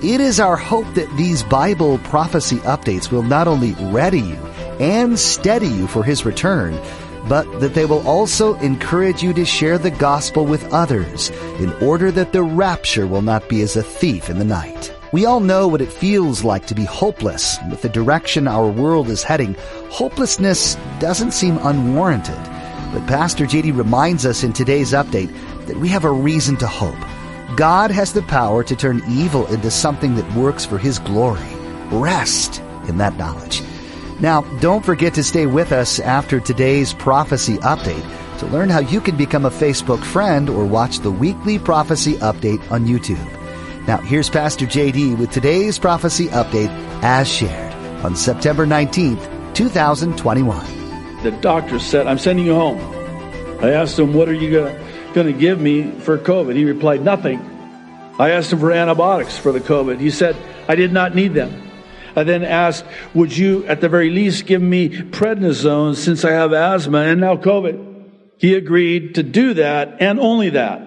It is our hope that these Bible prophecy updates will not only ready you and steady you for His return, but that they will also encourage you to share the gospel with others in order that the rapture will not be as a thief in the night. We all know what it feels like to be hopeless. With the direction our world is heading, hopelessness doesn't seem unwarranted. But Pastor JD reminds us in today's update that we have a reason to hope. God has the power to turn evil into something that works for His glory. Rest in that knowledge. Now, don't forget to stay with us after today's prophecy update to learn how you can become a Facebook friend or watch the weekly prophecy update on YouTube. Now, here's Pastor JD with today's prophecy update as shared on September 19th, 2021. The doctor said, I'm sending you home. I asked him, What are you going to give me for COVID? He replied, Nothing. I asked him for antibiotics for the COVID. He said, I did not need them. I then asked, Would you at the very least give me prednisone since I have asthma and now COVID? He agreed to do that and only that.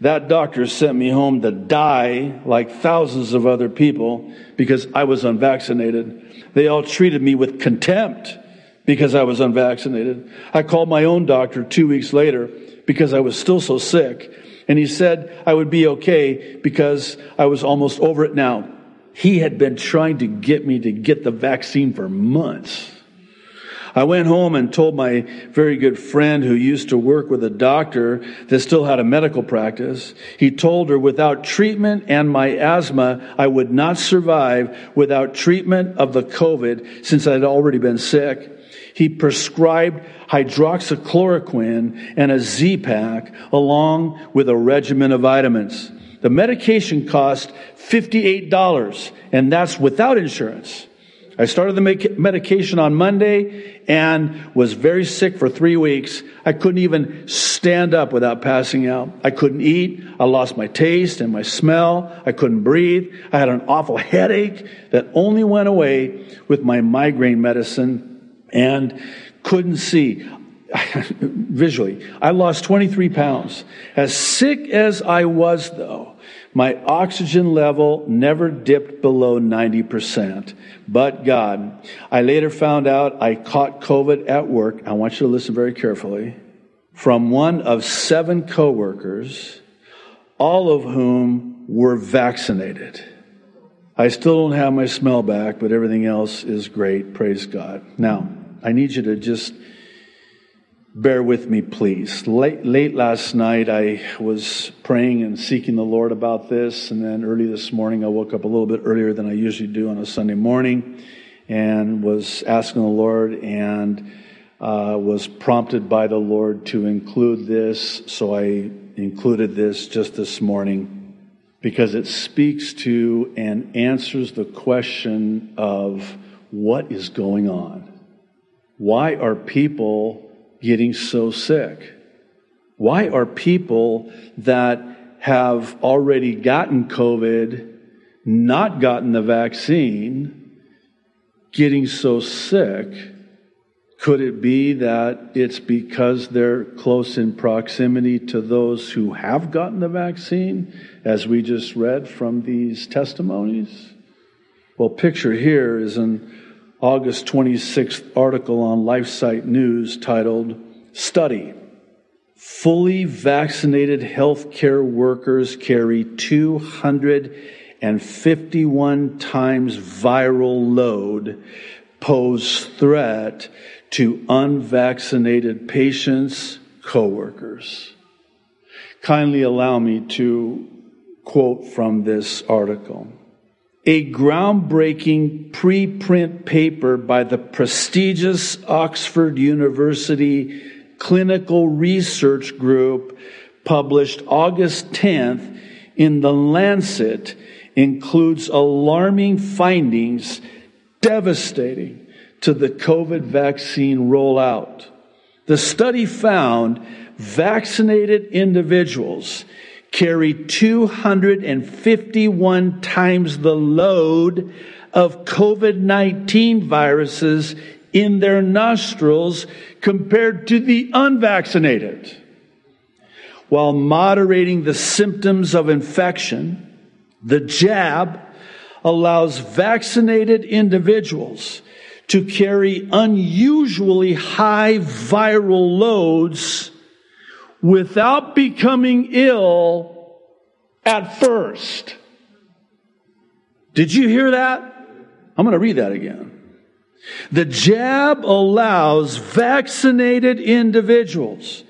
That doctor sent me home to die like thousands of other people because I was unvaccinated. They all treated me with contempt because I was unvaccinated. I called my own doctor two weeks later because I was still so sick. And he said I would be okay because I was almost over it now. He had been trying to get me to get the vaccine for months. I went home and told my very good friend who used to work with a doctor that still had a medical practice. He told her without treatment and my asthma, I would not survive without treatment of the COVID since I'd already been sick. He prescribed hydroxychloroquine and a Z-Pak along with a regimen of vitamins. The medication cost $58, and that's without insurance. I started the medication on Monday and was very sick for three weeks. I couldn't even stand up without passing out. I couldn't eat. I lost my taste and my smell. I couldn't breathe. I had an awful headache that only went away with my migraine medicine and couldn't see. Visually, I lost 23 pounds. As sick as I was, though, my oxygen level never dipped below 90%. But God, I later found out I caught COVID at work. I want you to listen very carefully. From one of seven coworkers, all of whom were vaccinated. I still don't have my smell back, but everything else is great. Praise God. Now, I need you to just bear with me, please. Late, late last night, I was praying and seeking the Lord about this, and then early this morning, I woke up a little bit earlier than I usually do on a Sunday morning, and was asking the Lord, and uh, was prompted by the Lord to include this, so I included this just this morning because it speaks to and answers the question of what is going on. Why are people getting so sick? Why are people that have already gotten COVID, not gotten the vaccine, getting so sick? Could it be that it's because they're close in proximity to those who have gotten the vaccine, as we just read from these testimonies? Well, picture here is an August 26th article on LifeSite News titled Study Fully Vaccinated Healthcare Workers Carry 251 times viral load, pose threat to unvaccinated patients, coworkers. Kindly allow me to quote from this article a groundbreaking preprint paper by the prestigious Oxford University Clinical Research Group published August 10th in The Lancet includes alarming findings devastating to the COVID vaccine rollout. The study found vaccinated individuals carry 251 times the load of COVID 19 viruses in their nostrils compared to the unvaccinated. While moderating the symptoms of infection, the jab allows vaccinated individuals to carry unusually high viral loads without becoming ill at first. Did you hear that? I'm going to read that again. The jab allows vaccinated individuals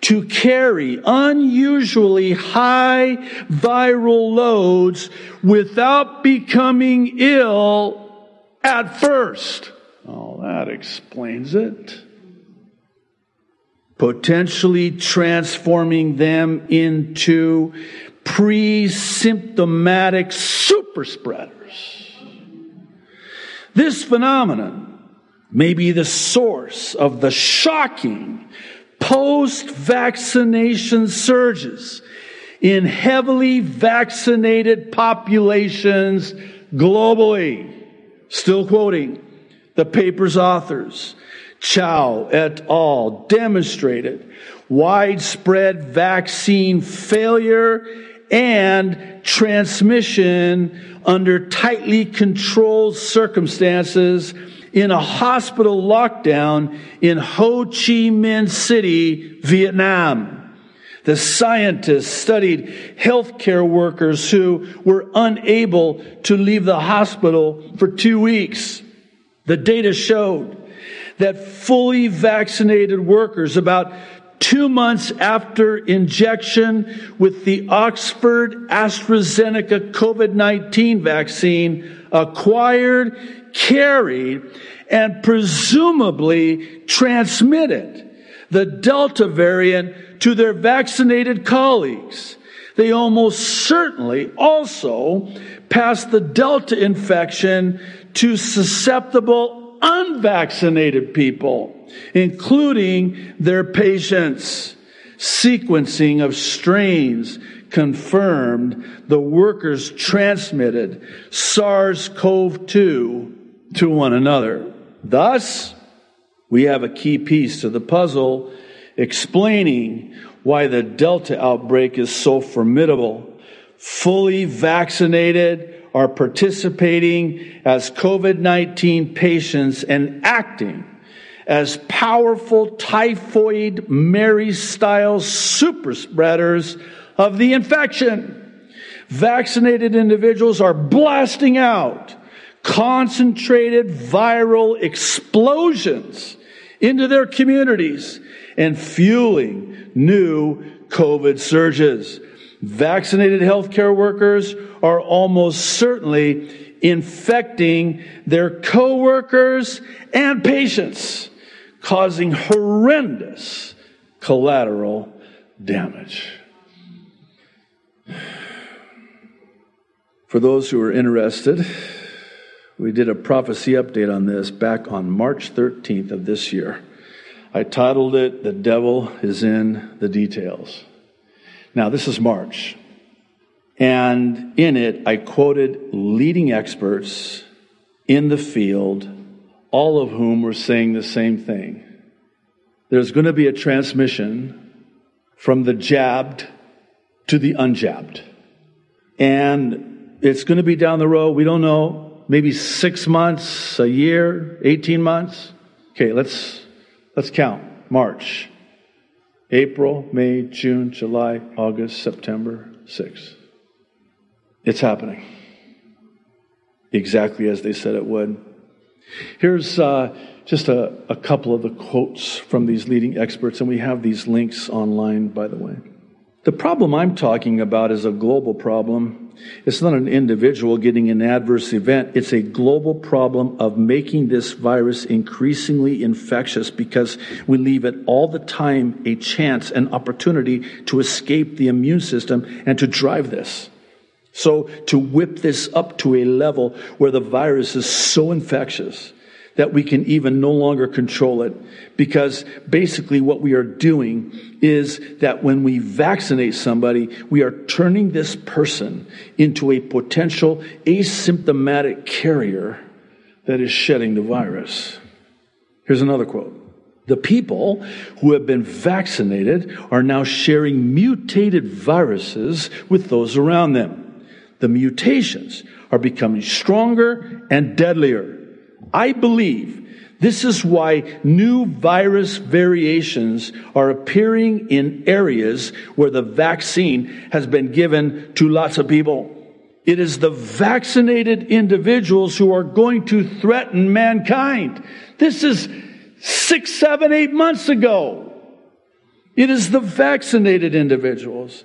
to carry unusually high viral loads without becoming ill at first. Oh, that explains it. Potentially transforming them into pre symptomatic super spreaders. This phenomenon may be the source of the shocking post vaccination surges in heavily vaccinated populations globally. Still quoting the paper's authors. Chau et al. demonstrated widespread vaccine failure and transmission under tightly controlled circumstances in a hospital lockdown in Ho Chi Minh City, Vietnam. The scientists studied healthcare workers who were unable to leave the hospital for two weeks. The data showed that fully vaccinated workers, about two months after injection with the Oxford AstraZeneca COVID 19 vaccine, acquired carried, and presumably transmitted the Delta variant to their vaccinated colleagues. They almost certainly also passed the Delta infection to susceptible unvaccinated people, including their patients. Sequencing of strains confirmed the workers transmitted SARS CoV 2 to one another. Thus, we have a key piece to the puzzle explaining why the Delta outbreak is so formidable. Fully vaccinated are participating as COVID 19 patients and acting as powerful typhoid Mary style super spreaders of the infection. Vaccinated individuals are blasting out concentrated viral explosions into their communities and fueling new COVID surges. Vaccinated healthcare workers are almost certainly infecting their coworkers and patients, causing horrendous collateral damage. For those who are interested, we did a prophecy update on this back on March 13th of this year. I titled it, The Devil is in the Details. Now, this is March. And in it, I quoted leading experts in the field, all of whom were saying the same thing. There's going to be a transmission from the jabbed to the unjabbed. And it's going to be down the road. We don't know maybe six months, a year, 18 months. Okay, let's, let's count. March, April, May, June, July, August, September, six. It's happening. Exactly as they said it would. Here's uh, just a, a couple of the quotes from these leading experts, and we have these links online, by the way. The problem I'm talking about is a global problem. It's not an individual getting an adverse event. It's a global problem of making this virus increasingly infectious because we leave it all the time a chance, an opportunity to escape the immune system and to drive this. So to whip this up to a level where the virus is so infectious that we can even no longer control it. Because basically what we are doing is that when we vaccinate somebody, we are turning this person into a potential asymptomatic carrier that is shedding the virus. Here's another quote. The people who have been vaccinated are now sharing mutated viruses with those around them. The mutations are becoming stronger and deadlier. I believe this is why new virus variations are appearing in areas where the vaccine has been given to lots of people. It is the vaccinated individuals who are going to threaten mankind. This is six, seven, eight months ago. It is the vaccinated individuals.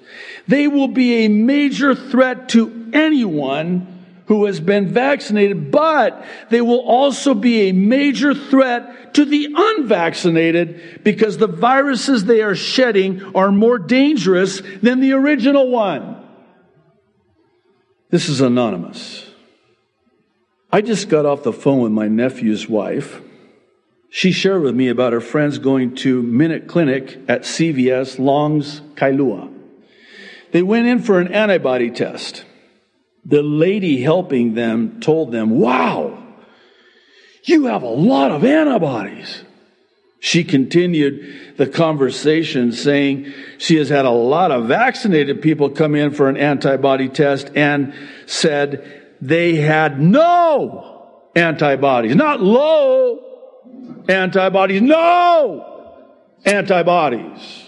They will be a major threat to anyone who has been vaccinated, but they will also be a major threat to the unvaccinated because the viruses they are shedding are more dangerous than the original one. This is anonymous. I just got off the phone with my nephew's wife. She shared with me about her friends going to Minute Clinic at CVS Longs Kailua. They went in for an antibody test. The lady helping them told them, Wow, you have a lot of antibodies. She continued the conversation saying she has had a lot of vaccinated people come in for an antibody test and said they had no antibodies, not low antibodies, no antibodies.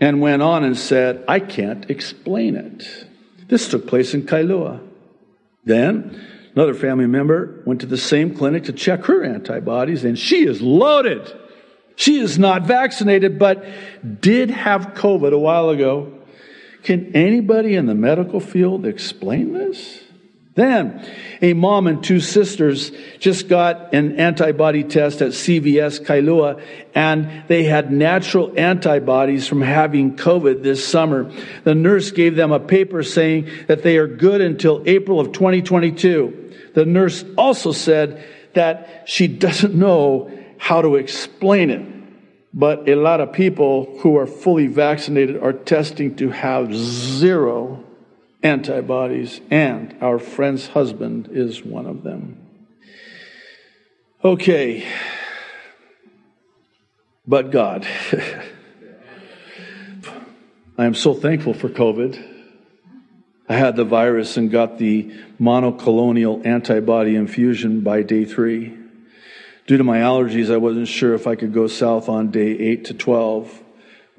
And went on and said, I can't explain it. This took place in Kailua. Then, another family member went to the same clinic to check her antibodies, and she is loaded. She is not vaccinated, but did have COVID a while ago. Can anybody in the medical field explain this? Then, a mom and two sisters just got an antibody test at CVS Kailua, and they had natural antibodies from having COVID this summer. The nurse gave them a paper saying that they are good until April of 2022. The nurse also said that she doesn't know how to explain it. But a lot of people who are fully vaccinated are testing to have zero antibodies, and our friend's husband is one of them. Okay, but God. I am so thankful for COVID. I had the virus and got the monoclonal antibody infusion by day three. Due to my allergies, I wasn't sure if I could go south on day 8 to 12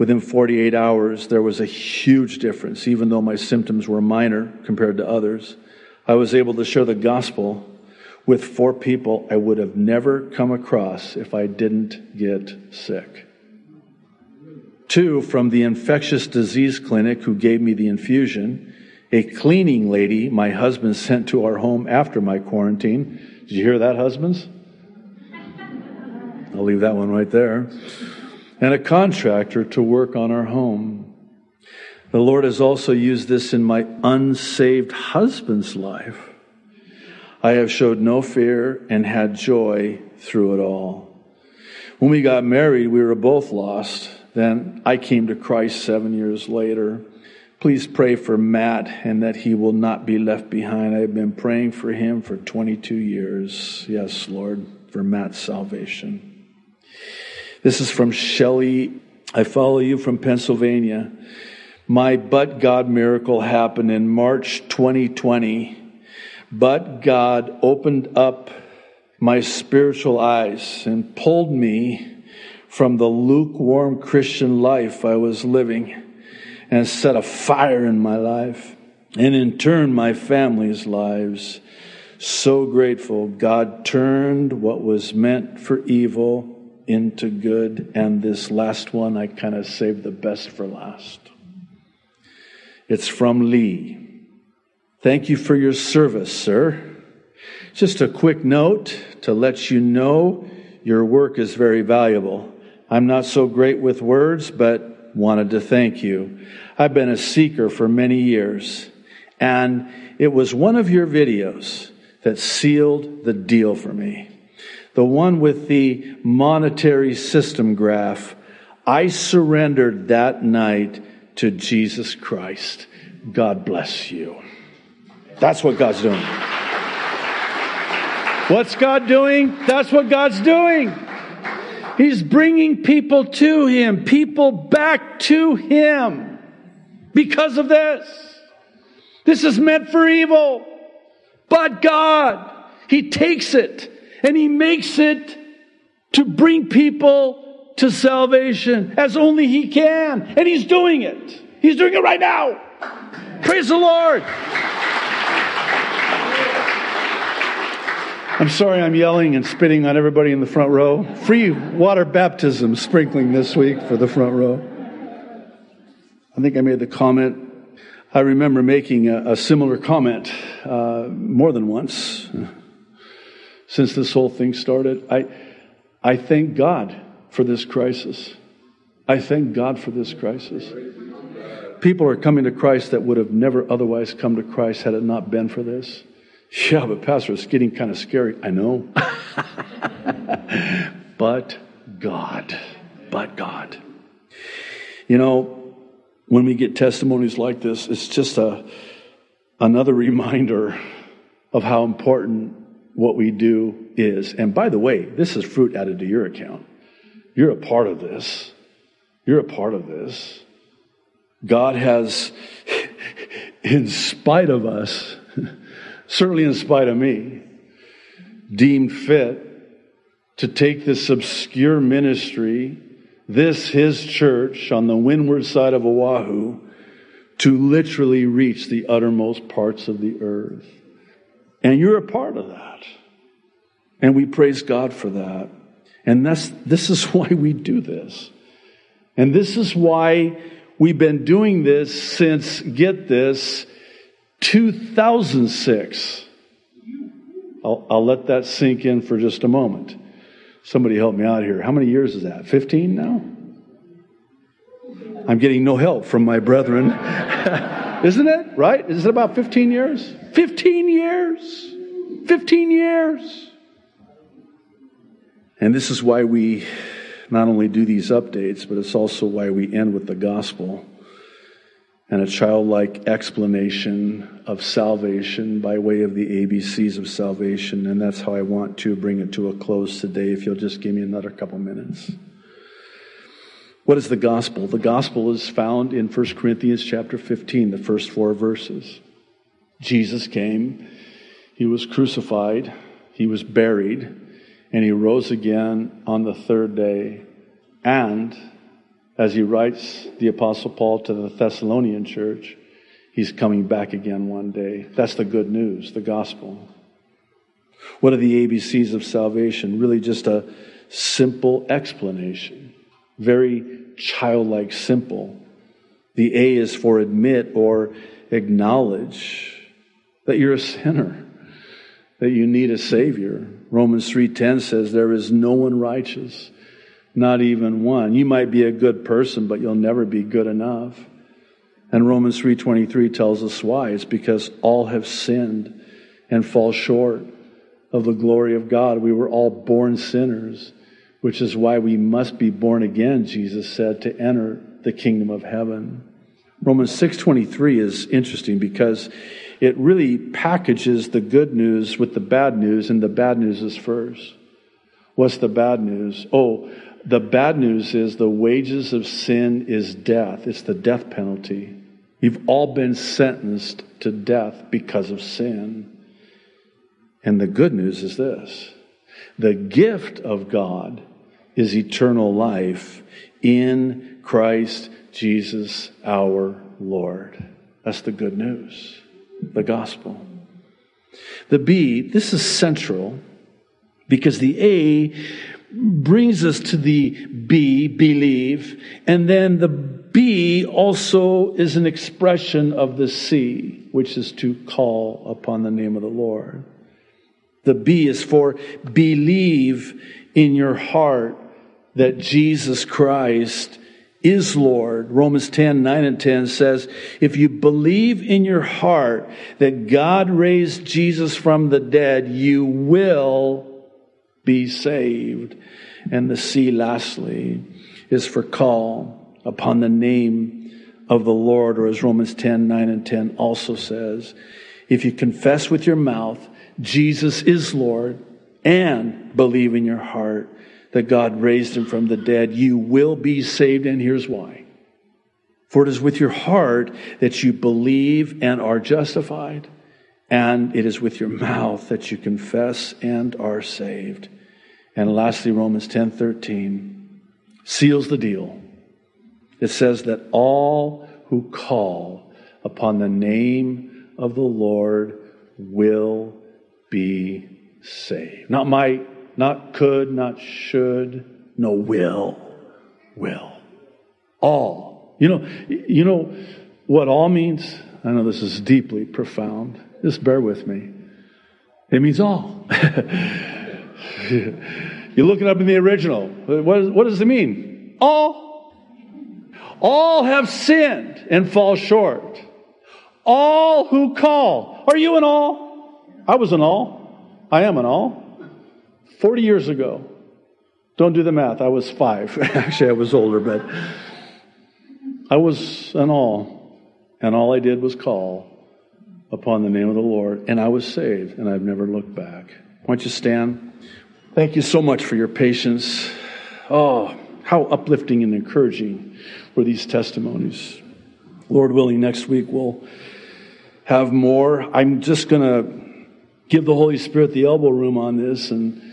within 48 hours, there was a huge difference, even though my symptoms were minor compared to others. I was able to share the gospel with four people I would have never come across if I didn't get sick. Two from the infectious disease clinic who gave me the infusion, a cleaning lady my husband sent to our home after my quarantine. Did you hear that, husbands? I'll leave that one right there and a contractor to work on our home. The Lord has also used this in my unsaved husband's life. I have showed no fear and had joy through it all. When we got married, we were both lost. Then I came to Christ seven years later. Please pray for Matt and that he will not be left behind. I've been praying for him for 22 years. Yes, Lord, for Matt's salvation. This is from Shelley. I follow you from Pennsylvania. My but God miracle happened in March 2020. But God opened up my spiritual eyes and pulled me from the lukewarm Christian life I was living and set a fire in my life and in turn my family's lives. So grateful God turned what was meant for evil into good. And this last one, I kind of saved the best for last. It's from Lee. Thank you for your service, sir. Just a quick note to let you know your work is very valuable. I'm not so great with words, but wanted to thank you. I've been a seeker for many years. And it was one of your videos that sealed the deal for me. The one with the monetary system graph. I surrendered that night to Jesus Christ. God bless you. That's what God's doing. What's God doing? That's what God's doing. He's bringing people to Him, people back to Him because of this. This is meant for evil. But God, He takes it and He makes it to bring people to salvation as only He can. And He's doing it. He's doing it right now. Praise the Lord. I'm sorry I'm yelling and spitting on everybody in the front row. Free water baptism sprinkling this week for the front row. I think I made the comment. I remember making a, a similar comment uh, more than once since this whole thing started. I, I thank God for this crisis. I thank God for this crisis. People are coming to Christ that would have never otherwise come to Christ had it not been for this. Yeah, but Pastor, it's getting kind of scary. I know. but God. But God. You know, when we get testimonies like this, it's just a another reminder of how important what we do is. And by the way, this is fruit added to your account. You're a part of this. You're a part of this. God has, in spite of us, certainly in spite of me, deemed fit to take this obscure ministry, this his church on the windward side of Oahu, to literally reach the uttermost parts of the earth. And you're a part of that. And we praise God for that. And that's, this is why we do this. And this is why we've been doing this since, get this, 2006. I'll, I'll let that sink in for just a moment. Somebody help me out here. How many years is that? 15 now? I'm getting no help from my brethren. Isn't it? Right? Is it about 15 years? 15 years. 15 years. And this is why we not only do these updates, but it's also why we end with the gospel and a childlike explanation of salvation by way of the ABCs of salvation. And that's how I want to bring it to a close today, if you'll just give me another couple minutes. What is the gospel? The gospel is found in 1 Corinthians chapter 15, the first four verses. Jesus came, he was crucified, he was buried, and he rose again on the third day. And as he writes the Apostle Paul to the Thessalonian church, he's coming back again one day. That's the good news, the gospel. What are the ABCs of salvation? Really just a simple explanation. Very childlike simple. The A is for admit or acknowledge that you're a sinner, that you need a savior. Romans 3:10 says there is no one righteous not even one. You might be a good person, but you'll never be good enough. And Romans 3:23 tells us why. It's because all have sinned and fall short of the glory of God. We were all born sinners, which is why we must be born again, Jesus said, to enter the kingdom of heaven. Romans 6:23 is interesting because it really packages the good news with the bad news and the bad news is first. What's the bad news? Oh, the bad news is the wages of sin is death. It's the death penalty. You've all been sentenced to death because of sin. And the good news is this the gift of God is eternal life in Christ Jesus our Lord. That's the good news, the gospel. The B, this is central because the A brings us to the B, believe, and then the B also is an expression of the C, which is to call upon the name of the Lord. The B is for believe in your heart that Jesus Christ is Lord. Romans 10, 9 and 10 says, if you believe in your heart that God raised Jesus from the dead, you will be saved. And the C, lastly, is for call upon the name of the Lord, or as Romans 10, 9 and 10 also says, if you confess with your mouth Jesus is Lord and believe in your heart that God raised him from the dead, you will be saved. And here's why. For it is with your heart that you believe and are justified, and it is with your mouth that you confess and are saved. And lastly, Romans 10 13 seals the deal. It says that all who call upon the name of the Lord will be saved. Not might, not could, not should, no will. Will. All. You know, you know what all means? I know this is deeply profound. Just bear with me. It means all. you look it up in the original. What, what does it mean? All. All have sinned and fall short. All who call. Are you an all? I was an all. I am an all. 40 years ago. Don't do the math. I was five. Actually, I was older, but I was an all. And all I did was call upon the name of the Lord. And I was saved, and I've never looked back. Why don't you stand? Thank you so much for your patience. Oh, how uplifting and encouraging were these testimonies. Lord willing, next week we'll have more. I'm just going to give the Holy Spirit the elbow room on this and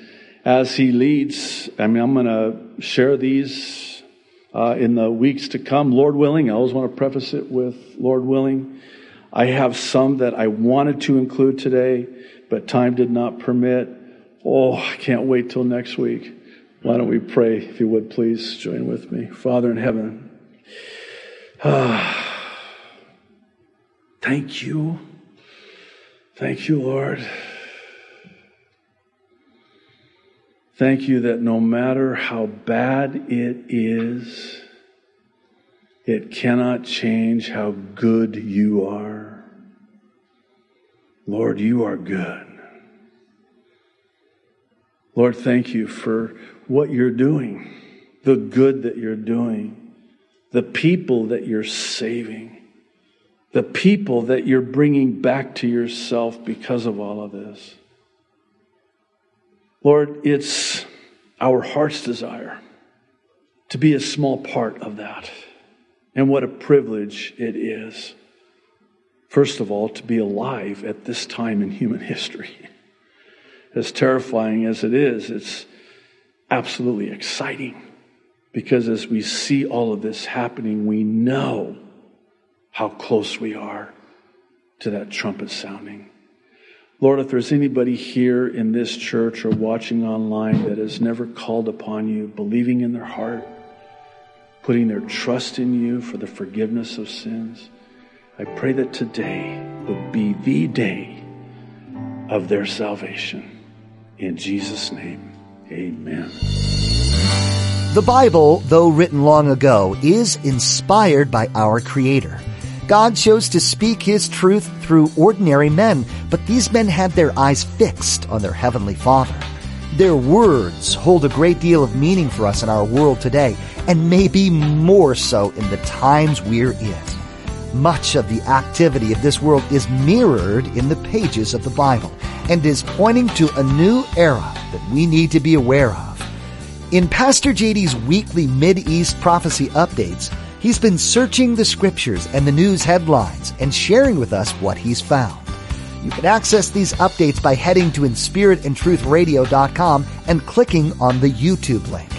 as He leads. I mean, I'm going to share these uh, in the weeks to come, Lord willing. I always want to preface it with Lord willing. I have some that I wanted to include today, but time did not permit. Oh, I can't wait till next week. Why don't we pray, if you would please join with me? Father in heaven, ah, thank you. Thank you, Lord. Thank you that no matter how bad it is, it cannot change how good you are. Lord, you are good. Lord, thank you for what you're doing, the good that you're doing, the people that you're saving, the people that you're bringing back to yourself because of all of this. Lord, it's our heart's desire to be a small part of that. And what a privilege it is. First of all, to be alive at this time in human history. As terrifying as it is, it's absolutely exciting because as we see all of this happening, we know how close we are to that trumpet sounding. Lord, if there's anybody here in this church or watching online that has never called upon you, believing in their heart, putting their trust in you for the forgiveness of sins, I pray that today would be the day of their salvation. In Jesus' name, amen. The Bible, though written long ago, is inspired by our Creator. God chose to speak His truth through ordinary men, but these men had their eyes fixed on their Heavenly Father. Their words hold a great deal of meaning for us in our world today, and maybe more so in the times we're in. Much of the activity of this world is mirrored in the pages of the Bible and is pointing to a new era that we need to be aware of. In Pastor JD's weekly Mid-East prophecy updates, He's been searching the scriptures and the news headlines and sharing with us what he's found. You can access these updates by heading to inspiritandtruthradio.com and clicking on the YouTube link.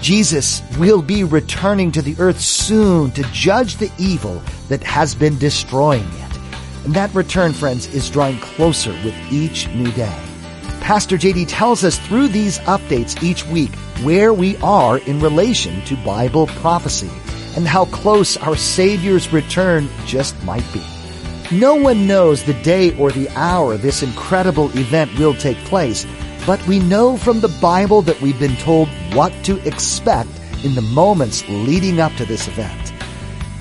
Jesus will be returning to the earth soon to judge the evil that has been destroying it. And that return, friends, is drawing closer with each new day. Pastor JD tells us through these updates each week where we are in relation to Bible prophecy and how close our Savior's return just might be. No one knows the day or the hour this incredible event will take place, but we know from the Bible that we've been told what to expect in the moments leading up to this event.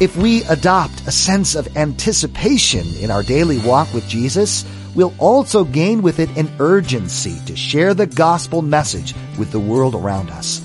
If we adopt a sense of anticipation in our daily walk with Jesus, we'll also gain with it an urgency to share the gospel message with the world around us.